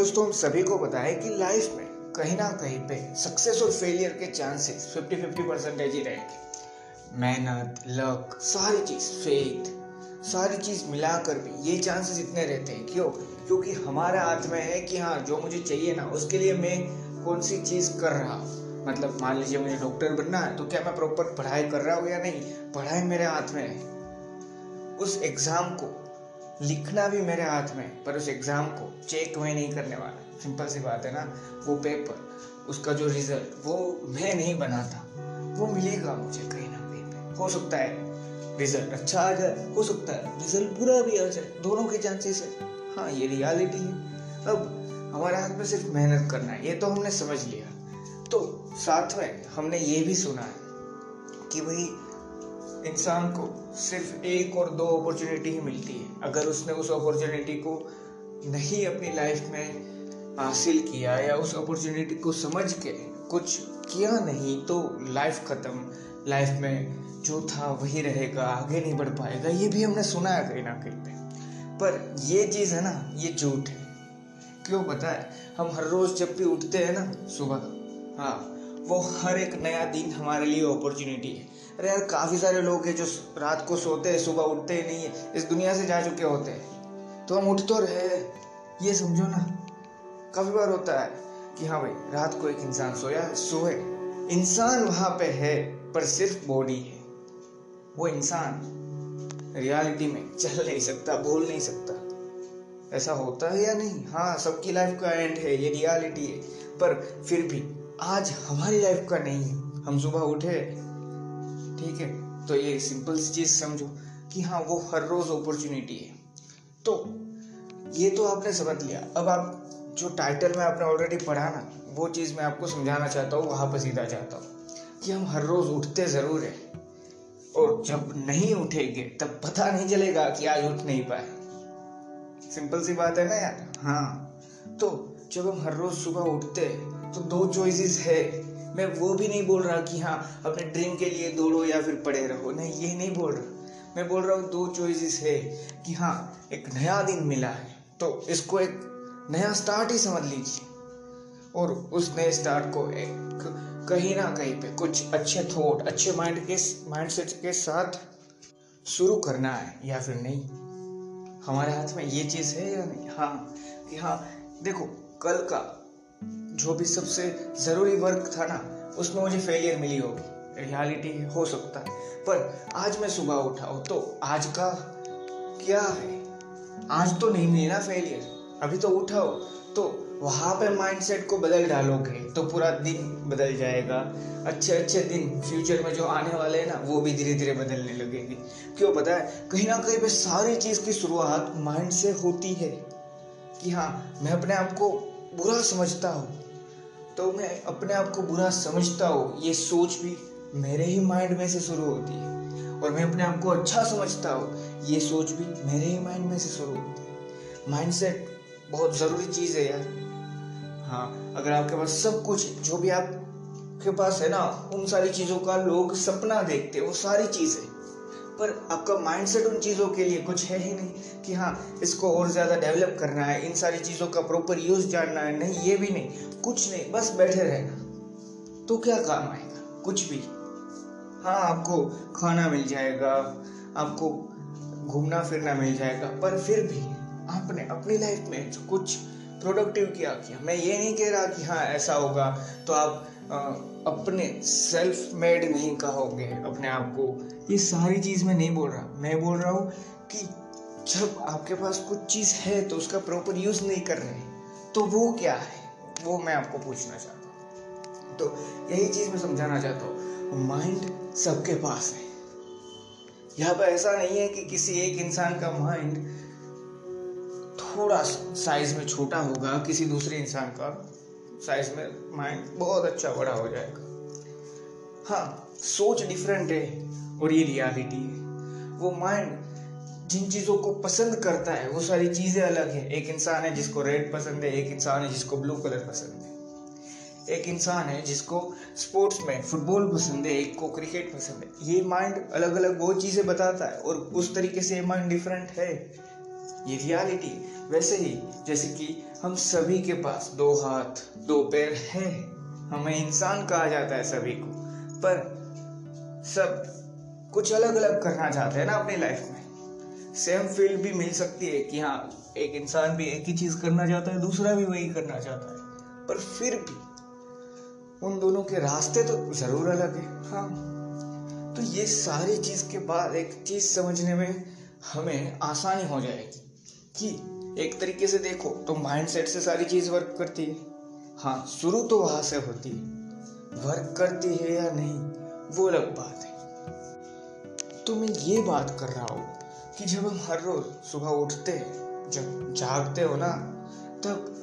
दोस्तों, हम सभी को पता है कि लाइफ में कहीं ना कहीं पे सक्सेस और फेलियर के चांसेस 50 50 परसेंटेज ही रहेंगे। मेहनत लक सारी चीज़ फेथ सारी चीज़ मिलाकर भी ये चांसेस इतने रहते हैं। क्यों? क्योंकि हमारे हाथ में है कि हाँ जो मुझे चाहिए ना, उसके लिए मैं कौन सी चीज़ कर रहा हूँ? मतलब मान लीजिए मुझे डॉक्टर बनना है तो क्या मैं प्रॉपर पढ़ाई कर रहा हूँ या नहीं? पढ़ाई मेरे हाथ में है। उस एग्ज़ाम को लिखना भी मेरे हाथ में, पर उस एग्ज़ाम को चेक मैं नहीं करने वाला। सिंपल सी बात है ना, वो पेपर उसका जो रिज़ल्ट वो मैं नहीं बनाता। वो मिलेगा मुझे कहीं ना कहीं हो सकता है रिज़ल्ट अच्छा आ जाए, हो सकता है रिज़ल्ट बुरा भी आ जाए, दोनों के चांसेस है। हाँ ये रियलिटी है। अब हमारे हाथ में सिर्फ़ मेहनत करना है, ये तो हमने समझ लिया। तो साथ में हमने ये भी सुना है कि भाई इंसान को सिर्फ़ एक और दो अपॉर्चुनिटी ही मिलती है। अगर उसने उस अपॉर्चुनिटी को नहीं अपनी लाइफ में हासिल किया या उस अपॉर्चुनिटी को समझ के कुछ किया नहीं तो लाइफ खत्म। लाइफ में जो था वही रहेगा, आगे नहीं बढ़ पाएगा। ये भी हमने सुना है कहीं ना कहीं पे। पर ये चीज़ है ना, ये झूठ है। क्यों पता है? हम हर रोज़ जब भी उठते हैं ना, सुबह हाँ वो हर एक नया दिन हमारे लिए अपॉर्चुनिटी है। अरे यार, काफ़ी सारे लोग हैं जो रात को सोते हैं, सुबह उठते ही नहीं है। इस दुनिया से जा चुके होते हैं। तो हम उठ तो रहे ये समझो ना, काफ़ी बार होता है कि हाँ भाई, रात को एक इंसान सोया सोए। इंसान वहाँ पे है, पर सिर्फ़ बॉडी है। वो इंसान रियलिटी में चल नहीं सकता, बोल नहीं सकता। ऐसा होता है या नहीं? हाँ सबकी लाइफ का एंड है, ये रियलिटी है। पर फिर भी आज हमारी लाइफ का नहीं है। हम सुबह उठे ठीक है? तो ये सिंपल सी चीज़ समझो कि हाँ वो हर रोज अपॉर्चुनिटी है। तो ये तो आपने समझ लिया। अब आप जो टाइटल में आपने ऑलरेडी पढ़ा ना, वो चीज़ मैं आपको समझाना चाहता हूँ वहाँ पर सीधा चाहता हूँ कि हम हर रोज़ उठते ज़रूर है और जब नहीं उठेंगे, तब पता नहीं चलेगा कि आज उठ नहीं पाए। सिंपल सी बात है ना यार? हाँ। तो जब हम हर रोज़ सुबह उठते तो दो चॉइसेस है। मैं वो भी नहीं बोल रहा कि हाँ अपने ड्रीम के लिए दौड़ो या फिर पड़े रहो। नहीं, ये नहीं बोल रहा। मैं बोल रहा हूँ, दो चॉइसेस है कि हाँ एक नया दिन मिला है तो इसको एक नया स्टार्ट ही समझ लीजिए। और उस नए स्टार्ट को एक कहीं ना कहीं पे कुछ अच्छे थॉट अच्छे माइंड के माइंड सेट के साथ शुरू करना है, या फिर नहीं। हमारे हाथ में ये चीज़ है या नहीं? हाँ कि हाँ देखो, कल का जो भी सबसे ज़रूरी वर्क था ना, उसमें मुझे फेलियर मिली होगी। रियलिटी हो सकता है। पर आज मैं सुबह उठा हूँ तो आज का क्या है? आज तो नहीं मिली ना फेलियर अभी तो उठाओ तो वहाँ पे माइंडसेट को बदल डालोगे तो पूरा दिन बदल जाएगा। अच्छे अच्छे दिन फ्यूचर में जो आने वाले हैं ना, वो भी धीरे धीरे बदलने लगेंगे। क्यों पता है? कहीं ना कहीं पे सारी चीज़ की शुरुआत माइंड से होती है। कि हाँ मैं अपने आप को बुरा समझता हूँ। तो मैं अपने आप को बुरा समझता हूँ, ये सोच भी मेरे ही माइंड में से शुरू होती है। और मैं अपने आप को अच्छा समझता हूँ, ये सोच भी मेरे ही माइंड में से शुरू होती है। माइंड सेट बहुत ज़रूरी चीज़ है यार। हाँ अगर आपके पास सब कुछ, जो भी आपके पास है ना, उन सारी चीज़ों का लोग सपना देखते वो सारी चीज़ें। पर आपका माइंडसेट उन चीज़ों के लिए कुछ है ही नहीं कि हाँ इसको और ज़्यादा डेवलप करना है, इन सारी चीज़ों का प्रॉपर यूज़ जानना है। नहीं, ये भी नहीं। कुछ नहीं, बस बैठे रहना तो क्या काम आएगा? कुछ भी। हाँ आपको खाना मिल जाएगा, आपको घूमना फिरना मिल जाएगा, पर फिर भी आपने अपनी लाइफ में कुछ प्रोडक्टिव किया किया। मैं ये नहीं कह रहा कि हाँ ऐसा होगा तो आप अपने सेल्फ मेड नहीं कहोगे, अपने आप को। ये सारी चीज़ मैं नहीं बोल रहा। मैं बोल रहा हूँ कि जब आपके पास कुछ चीज़ है तो उसका प्रॉपर यूज़ नहीं कर रहे तो वो क्या है? वो मैं आपको पूछना चाहता हूँ। तो यही चीज़ मैं समझाना चाहता हूँ। माइंड सबके पास है। यहाँ पर ऐसा नहीं है कि किसी एक इंसान का माइंड थोड़ा साइज़ में छोटा होगा, किसी दूसरे इंसान का। साइज़ में माइंड बहुत अच्छा बड़ा हो जाएगा। हाँ सोच डिफरेंट है और ये रियलिटी है। वो माइंड जिन चीज़ों को पसंद करता है, वो सारी चीज़ें अलग है। एक इंसान है जिसको रेड पसंद है, एक इंसान है जिसको ब्लू कलर पसंद है। एक इंसान है जिसको स्पोर्ट्स में फुटबॉल पसंद है, एक को क्रिकेट पसंद है। ये माइंड अलग अलग वो चीज़ें बताता है और उस तरीके से ये माइंड डिफरेंट है। ये रियलिटी वैसे ही, जैसे कि हम सभी के पास दो हाथ, दो पैर है। हमें इंसान कहा जाता है सभी को। पर सब कुछ अलग अलग करना चाहते हैं ना अपनी लाइफ में। सेम फ़ील्ड भी मिल सकती है कि हाँ एक इंसान भी एक ही चीज़ करना चाहता है, दूसरा भी वही करना चाहता है। पर फिर भी उन दोनों के रास्ते तो ज़रूर अलग है। हाँ। तो ये सारी चीज़ के बाद एक चीज़ समझने में हमें आसानी हो जाएगी। कि एक तरीके से देखो तो माइंडसेट से सारी चीज़ वर्क करती है। हाँ शुरू तो वहाँ से होती है। वर्क करती है या नहीं, वो अलग बात है। तो मैं ये बात कर रहा हूँ कि जब हम हर रोज सुबह उठते हैं, जब जागते हो ना, तब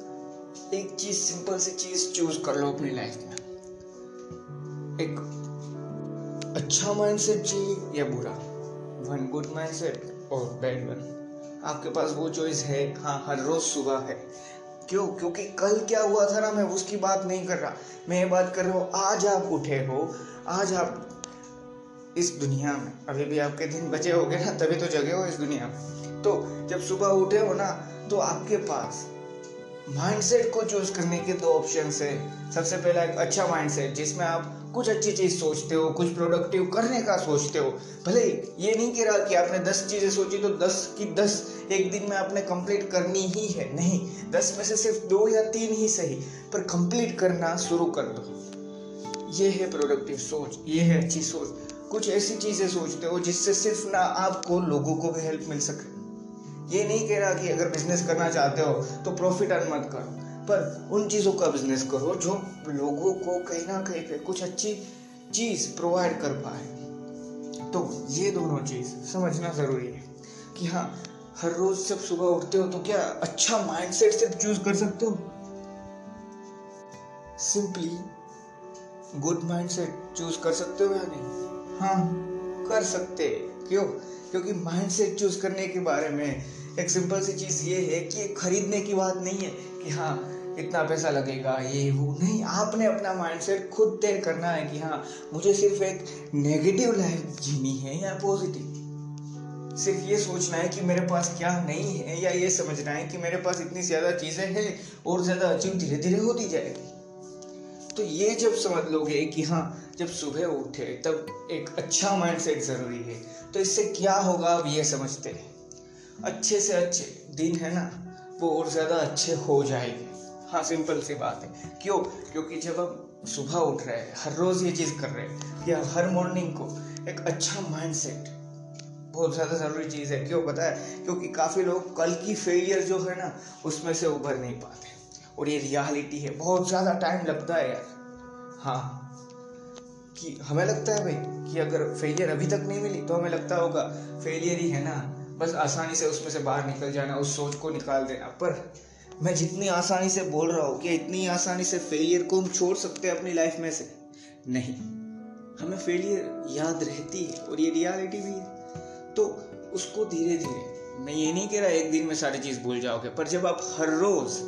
एक चीज़ सिंपल सी चीज़ चूज़ कर लो अपनी लाइफ में। एक अच्छा माइंडसेट चाहिए या बुरा? वन गुड माइंडसेट और बैड वन आपके पास वो चॉइस है हाँ हर रोज सुबह है। क्यों? क्योंकि कल क्या हुआ था ना, मैं उसकी बात नहीं कर रहा। मैं ये बात कर रहा हूँ, आज आप उठे हो, आज आप इस दुनिया में। अभी भी आपके दिन बचे हो गए ना, तभी तो जगे हो इस दुनिया में। तो जब सुबह उठे हो ना तो आपके पास माइंडसेट को चूज़ करने के दो ऑप्शन है। सबसे पहला एक अच्छा माइंडसेट जिसमें आप कुछ अच्छी चीज़ सोचते हो, कुछ प्रोडक्टिव करने का सोचते हो। भले ये नहीं कह रहा कि आपने दस चीज़ें सोची तो दस की दस एक दिन में आपने कंप्लीट करनी ही है। नहीं, दस में से सिर्फ़ दो या तीन ही सही, पर कंप्लीट करना शुरू कर दो। ये है प्रोडक्टिव सोच, ये है अच्छी सोच। कुछ ऐसी चीज़ें सोचते हो जिससे सिर्फ़ ना आपको, लोगों को भी हेल्प मिल सके। ये नहीं कह रहा कि अगर बिज़नेस करना चाहते हो तो प्रॉफिट अर्न मत करो। पर उन चीज़ों का बिज़नेस करो जो लोगों को कहीं ना कहीं पे कुछ अच्छी चीज़ प्रोवाइड कर पाए। तो ये दोनों चीज़ समझना ज़रूरी है कि हाँ हर रोज़ जब सुबह उठते हो तो क्या अच्छा माइंडसेट सिर्फ़ चूज़ कर सकते हो? सिंपली गुड माइंडसेट चूज़ कर सकते हो या नहीं? हाँ कर सकते। क्यों? क्योंकि माइंड सेट चूज़ करने के बारे में एक सिंपल सी चीज़ ये है कि खरीदने की बात नहीं है कि हाँ इतना पैसा लगेगा, ये, वो। नहीं, आपने अपना माइंड सेट खुद तय करना है कि हाँ मुझे सिर्फ़ एक नेगेटिव लाइफ जीनी है या पॉजिटिव सिर्फ़ ये सोचना है कि मेरे पास क्या नहीं है या ये समझना है कि मेरे पास इतनी ज़्यादा चीज़ें हैं और ज़्यादा अचीव धीरे धीरे होती जाएगी। तो ये जब समझ लोगे कि हाँ जब सुबह उठे, तब एक अच्छा माइंडसेट ज़रूरी है। तो इससे क्या होगा आप ये समझते हैं। अच्छे से अच्छे दिन है ना, वो और ज़्यादा अच्छे हो जाएँगे। हाँ सिंपल सी बात है। क्यों? क्योंकि जब हम सुबह उठ रहे हैं, हर रोज़ ये चीज़ कर रहे हैं, कि हर मॉर्निंग को एक अच्छा माइंडसेट बहुत ज़्यादा ज़रूरी चीज़ है। क्यों पता है? क्योंकि काफ़ी लोग कल की फेलियर जो है ना, उसमें से उभर नहीं पाते। और ये रियलिटी है। बहुत ज़्यादा टाइम लगता है यार। हाँ। कि हमें लगता है भाई, कि अगर फेलियर अभी तक नहीं मिली तो हमें लगता होगा फेलियर ही है ना। बस आसानी से उसमें से बाहर निकल जाना, उस सोच को निकाल देना। पर मैं जितनी आसानी से बोल रहा हूँ कि इतनी आसानी से फेलियर को हम छोड़ सकते हैं अपनी लाइफ में से, नहीं। हमें फेलियर याद रहती है और ये रियलिटी भी है। तो उसको धीरे धीरे मैं ये नहीं कह रहा एक दिन में सारी चीज़ भूल जाओगे, पर जब आप हर रोज़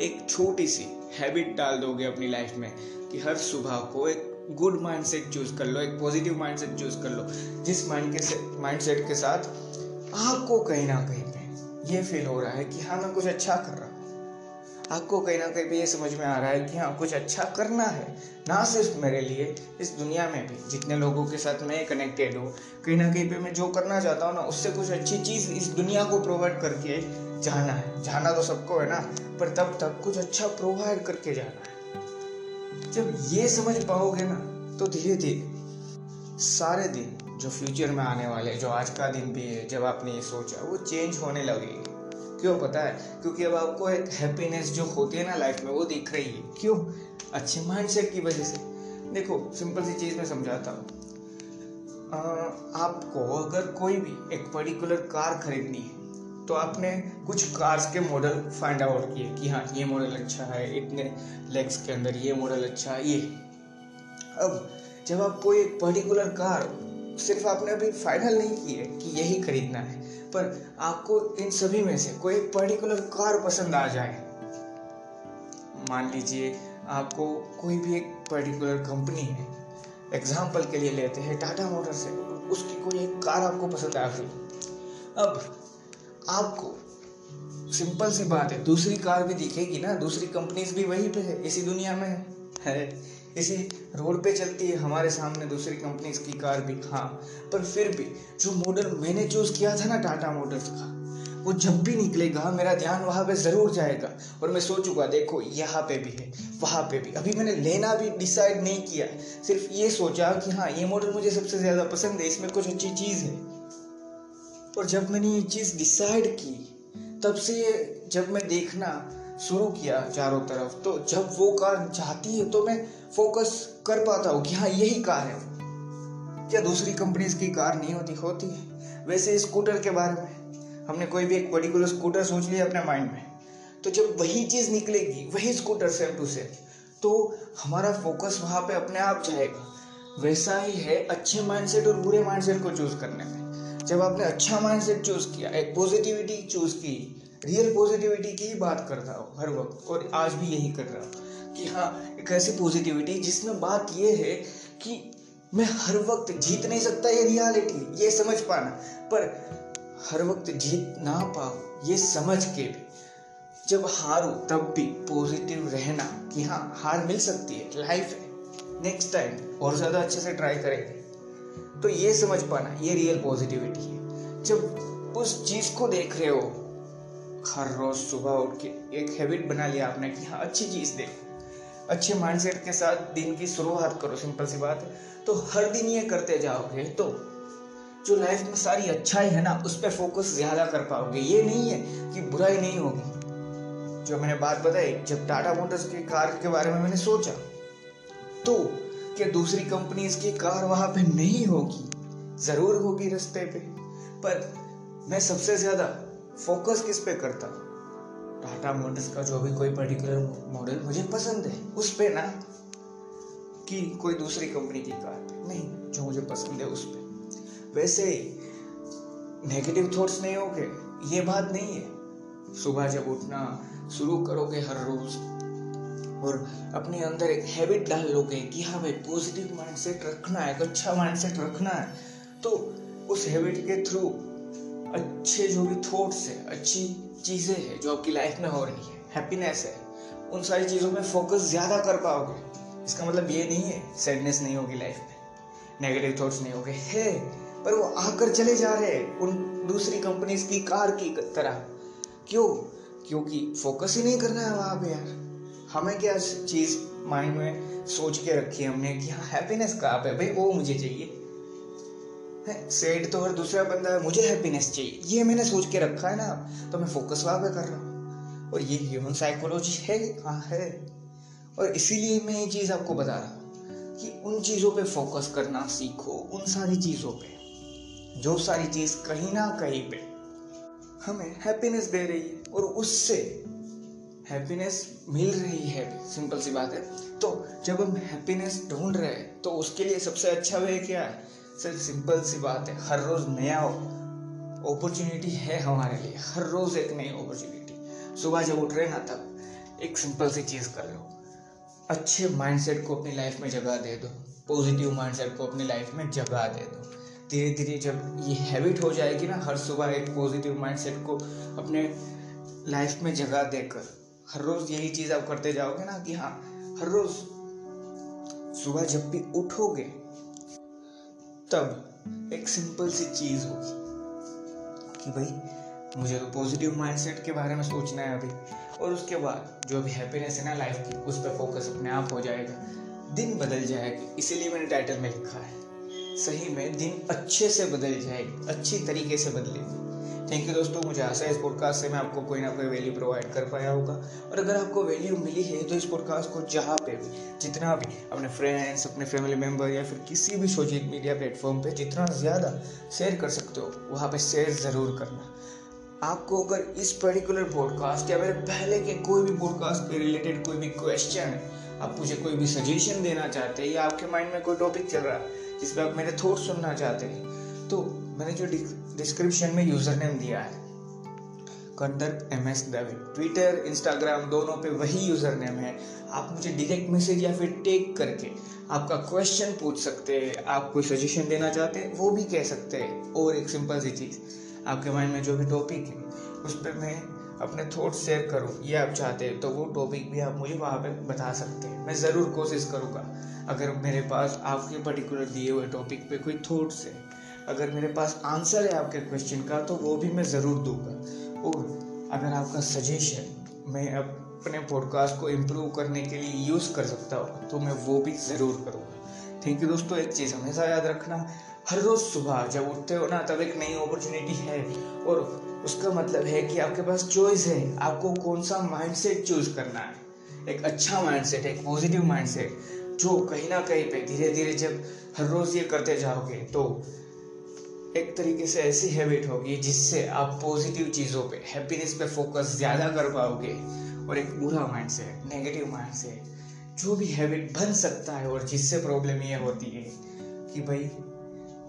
एक छोटी सी हैबिट डाल दोगे अपनी लाइफ में कि हर सुबह को एक गुड माइंडसेट चूज़ कर लो, एक पॉजिटिव माइंडसेट चूज़ कर लो, जिस माइंड के माइंडसेट के साथ आपको कहीं ना कहीं ये फील हो रहा है कि हाँ मैं कुछ अच्छा कर रहा हूँ। आपको कहीं ना कहीं पे ये समझ में आ रहा है कि हाँ कुछ अच्छा करना है, ना सिर्फ़ मेरे लिए, इस दुनिया में भी। जितने लोगों के साथ मैं कनेक्टेड हूँ, कहीं ना कहीं पे मैं जो करना चाहता हूँ ना, उससे कुछ अच्छी चीज़ इस दुनिया को प्रोवाइड करके जाना है। जाना तो सबको है ना, पर तब तक कुछ अच्छा प्रोवाइड करके जाना है। जब ये समझ पाओगे ना तो धीरे धीरे सारे दिन जो फ्यूचर में आने वाले जो आज का दिन भी है, जब आपने ये सोचा, वो चेंज होने लगेगी। क्यों पता है? क्योंकि अब आपको एक हैप्पीनेस जो होती है ना लाइफ में, वो दिख रही है। क्यों? अच्छे माइंडसेट की वजह से। देखो सिंपल सी चीज़ मैं समझाता हूँ। आपको अगर कोई भी एक पर्टिकुलर कार खरीदनी है तो आपने कुछ कार्स के मॉडल फाइंड आउट किए कि हाँ ये मॉडल अच्छा है, इतने लेग्स के अंदर ये मॉडल अच्छा है, ये। अब जब आप कोई एक पर्टिकुलर कार सिर्फ़ आपने अभी फाइनल नहीं की है कि यही खरीदना है, पर आपको इन सभी में से कोई पर्टिकुलर कार पसंद आ जाए। मान लीजिए आपको कोई भी एक पर्टिकुलर कंपनी है एग्ज़ाम्पल के लिए लेते हैं टाटा मोटर्स है उसकी कोई एक कार आपको पसंद आ गई। अब आपको सिंपल सी बात है, दूसरी कार भी दिखेगी ना, दूसरी कंपनीज़ भी वहीं पे है, इसी दुनिया में है? इसी रोड पे चलती है हमारे सामने दूसरी कंपनीज़ की कार भी। हाँ पर फिर भी जो मॉडल मैंने चूज़ किया था ना टाटा मोटर्स का, वो जब भी निकलेगा, मेरा ध्यान वहाँ पे ज़रूर जाएगा। और मैं सोचूँगा, देखो, यहाँ पे भी है, वहाँ पे भी। अभी मैंने लेना भी डिसाइड नहीं किया। सिर्फ़ ये सोचा कि हाँ ये मॉडल मुझे सबसे ज़्यादा पसंद है, इसमें कुछ अच्छी चीज़ है। और जब मैंने ये चीज़ डिसाइड की, तब से जब मैं देखना शुरू किया चारों तरफ़। तो जब वो कार जाती है तो मैं फोकस कर पाता हूँ कि हाँ यही कार है। क्या दूसरी कंपनीज़ की कार नहीं होती? होती है। वैसे स्कूटर के बारे में हमने कोई भी एक पर्टिकुलर स्कूटर सोच लिया अपने माइंड में। तो जब वही चीज़ निकलेगी, वही स्कूटर सेम टू सेम तो हमारा फोकस वहाँ पे अपने आप जाएगा। वैसा ही है अच्छे माइंडसेट और बुरे माइंडसेट को चूज़ करने में। जब आपने अच्छा माइंडसेट चूज़ किया, एक पॉजिटिविटी चूज़ की रियल पॉजिटिविटी की ही बात करता हूँ हर वक्त, और आज भी यही कर रहा हूँ कि हाँ एक ऐसी पॉजिटिविटी जिसमें बात ये है कि मैं हर वक्त जीत नहीं सकता ये रियलिटी ये समझ पाना। पर हर वक्त जीत ना पाओ ये समझ के भी। जब हारू, तब भी पॉजिटिव रहना कि हाँ हार मिल सकती है लाइफ है। नेक्स्ट टाइम और ज़्यादा अच्छे से ट्राई करेंगे। तो ये समझ पाना, ये रियल पॉजिटिविटी है। जब उस चीज़ को देख रहे हो हर रोज सुबह उठ के एक हैबिट बना लिया आपने कि हाँ अच्छी चीज़ देखो। अच्छे माइंडसेट के साथ दिन की शुरुआत करो सिंपल सी बात। तो हर दिन ये करते जाओगे तो जो लाइफ में सारी अच्छाई है ना, उस पर फोकस ज़्यादा कर पाओगे। ये नहीं है कि बुराई नहीं होगी। जो मैंने बात बताई, जब टाटा मोटर्स की कार के बारे में मैंने सोचा तो क्या दूसरी कंपनीज़ की कार वहाँ पे नहीं होगी? ज़रूर होगी रास्ते पे। पर मैं सबसे ज़्यादा फोकस किस पे करता? टाटा मोटर्स का जो भी कोई पर्टिकुलर मॉडल मुझे पसंद है, उस पे ना कि कोई दूसरी कंपनी की कार नहीं, जो मुझे पसंद है, उस पे। वैसे ही नेगेटिव थॉट्स नहीं होंगे ये बात नहीं है। सुबह जब उठना शुरू करोगे हर रोज, और अपने अंदर एक हैबिट डाल लोगे कि हाँ भाई पॉजिटिव माइंडसेट रखना है, एक अच्छा माइंडसेट रखना है तो उस हैबिट के थ्रू अच्छे जो भी थॉट्स है, अच्छी चीज़ें हैं जो आपकी लाइफ में हो रही है हैप्पीनेस है, उन सारी चीज़ों में फोकस ज़्यादा कर पाओगे। इसका मतलब ये नहीं है सैडनेस नहीं होगी लाइफ में नेगेटिव थॉट्स नहीं होंगे। है, पर वो आकर चले जा रहे हैं, उन दूसरी कंपनीज़ की, कार की तरह। क्यों? क्योंकि फोकस ही नहीं करना है वहाँ पे यार। हमें क्या चीज़ माइंड में सोच के रखी है हमने कि हाँ हैप्पीनेस कहाँ पे भाई, वो मुझे चाहिए। सेड तो हर दूसरा बंदा है, मुझे हैप्पीनेस चाहिए। ये मैंने सोच के रखा है ना तो मैं फोकस वहाँ पे कर रहा हूँ। और ये ह्यूमन साइकोलॉजी है हाँ है? और इसीलिए मैं ये चीज़ आपको बता रहा हूँ कि उन चीज़ों पे फोकस करना सीखो, उन सारी चीज़ों पे। जो सारी चीज़ कहीं ना कहीं पे हमें हैप्पीनेस दे रही है, और उससे हैप्पीनेस मिल रही है। सिंपल सी बात है। तो जब हम हैप्पीनेस ढूंढ रहे हैं तो उसके लिए सबसे अच्छा वे क्या है? सिर्फ़ सिंपल सी बात है, हर रोज नया अपॉर्चुनिटी है हमारे लिए, हर रोज एक नई अपॉर्चुनिटी सुबह जब उठ रहे ना, तब एक सिंपल सी चीज़ कर लो अच्छे माइंडसेट को अपनी लाइफ में जगह दे दो पॉजिटिव माइंडसेट को अपनी लाइफ में जगह दे दो। धीरे धीरे जब ये हैबिट हो जाएगी ना, हर सुबह एक पॉजिटिव माइंडसेट को अपने लाइफ में जगह देकर, हर रोज़ यही चीज़ आप करते जाओगे ना कि हाँ हर रोज़ सुबह जब भी उठोगे तब एक सिंपल सी चीज़ होगी कि भाई, मुझे तो पॉजिटिव माइंडसेट के बारे में सोचना है अभी। और उसके बाद जो भी हैप्पीनेस है ना लाइफ की, उस पर फोकस अपने आप हो जाएगा। दिन बदल जाएगा, इसीलिए मैंने टाइटल में लिखा है। सही में दिन अच्छे से बदल जाएगी, अच्छी तरीके से बदलेगी। थैंक यू दोस्तों, मुझे आशा है इस पॉडकास्ट से मैं आपको कोई ना कोई वैल्यू प्रोवाइड कर पाया होगा। और अगर आपको वैल्यू मिली है तो इस पॉडकास्ट को जहाँ पे भी जितना भी अपने फ्रेंड्स अपने फैमिली मेंबर या फिर किसी भी सोशल मीडिया प्लेटफॉर्म पे जितना ज़्यादा शेयर कर सकते हो, वहाँ पर शेयर ज़रूर करना। आपको अगर इस पर्टिकुलर पॉडकास्ट या मेरे पहले के कोई भी पॉडकास्ट के रिलेटेड कोई भी क्वेश्चन आप मुझे कोई भी सजेशन देना चाहते हैं या आपके माइंड में कोई टॉपिक चल रहा है जिस पर आप मेरे थॉट सुनना चाहते हैं तो मैंने जो डिस्क्रिप्शन में यूज़र नेम दिया है। Kandarp M S Dave Twitter Instagram दोनों पे वही यूज़र नेम है। आप मुझे डायरेक्ट मैसेज या फिर टेक करके आपका क्वेश्चन पूछ सकते हैं, आप कोई सजेशन देना चाहते हैं, वो भी कह सकते हैं। और एक सिंपल सी चीज़, आपके माइंड में जो भी टॉपिक है, उस पर मैं अपने थॉट्स शेयर करूँ, ये आप चाहते हैं तो वो टॉपिक भी आप मुझे वहाँ पे बता सकते हैं। मैं ज़रूर कोशिश करूँगा, अगर मेरे पास आपके पर्टिकुलर दिए हुए टॉपिक पे कोई थॉट्स है। अगर मेरे पास आंसर है आपके क्वेश्चन का तो वो भी मैं ज़रूर दूँगा। और अगर आपका सजेशन मैं अपने पॉडकास्ट को इम्प्रूव करने के लिए यूज़ कर सकता हूँ तो मैं वो भी ज़रूर करूँगा। थैंक यू दोस्तों, एक चीज़ हमेशा याद रखना, हर रोज़ सुबह जब उठते हो ना, तब एक नई अपॉर्चुनिटी है। और उसका मतलब है कि आपके पास चॉइस है, आपको कौन सा माइंडसेट चूज़ करना है। एक अच्छा माइंडसेट एक पॉजिटिव माइंडसेट जो कहीं ना कहीं पे धीरे धीरे जब हर रोज ये करते जाओगे तो एक तरीके से ऐसी हैबिट होगी जिससे आप पॉजिटिव चीज़ों पे हैप्पीनेस पे फोकस ज़्यादा कर पाओगे और एक बुरा mindset negative mindset जो भी हैबिट बन सकता है और जिससे प्रॉब्लम ये होती है कि भाई,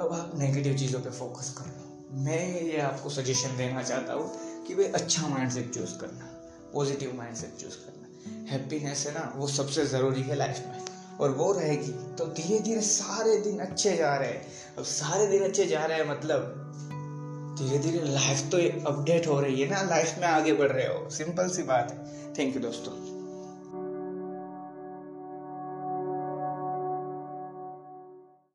अब आप नेगेटिव चीज़ों पे फोकस कर लो। मैं ये आपको सजेशन देना चाहता हूँ कि भाई अच्छा माइंड सेट चूज़ करना पॉजिटिव माइंड सेट चूज़ करना। हैप्पीनेस है ना, वो सबसे ज़रूरी है लाइफ में। और वो रहेगी। तो धीरे धीरे सारे दिन अच्छे जा रहे हैं। अब सारे दिन अच्छे जा रहे हैं मतलब धीरे धीरे लाइफ तो अपडेट हो रही है ना। लाइफ में आगे बढ़ रहे हो। सिंपल सी बात है। थैंक यू दोस्तों।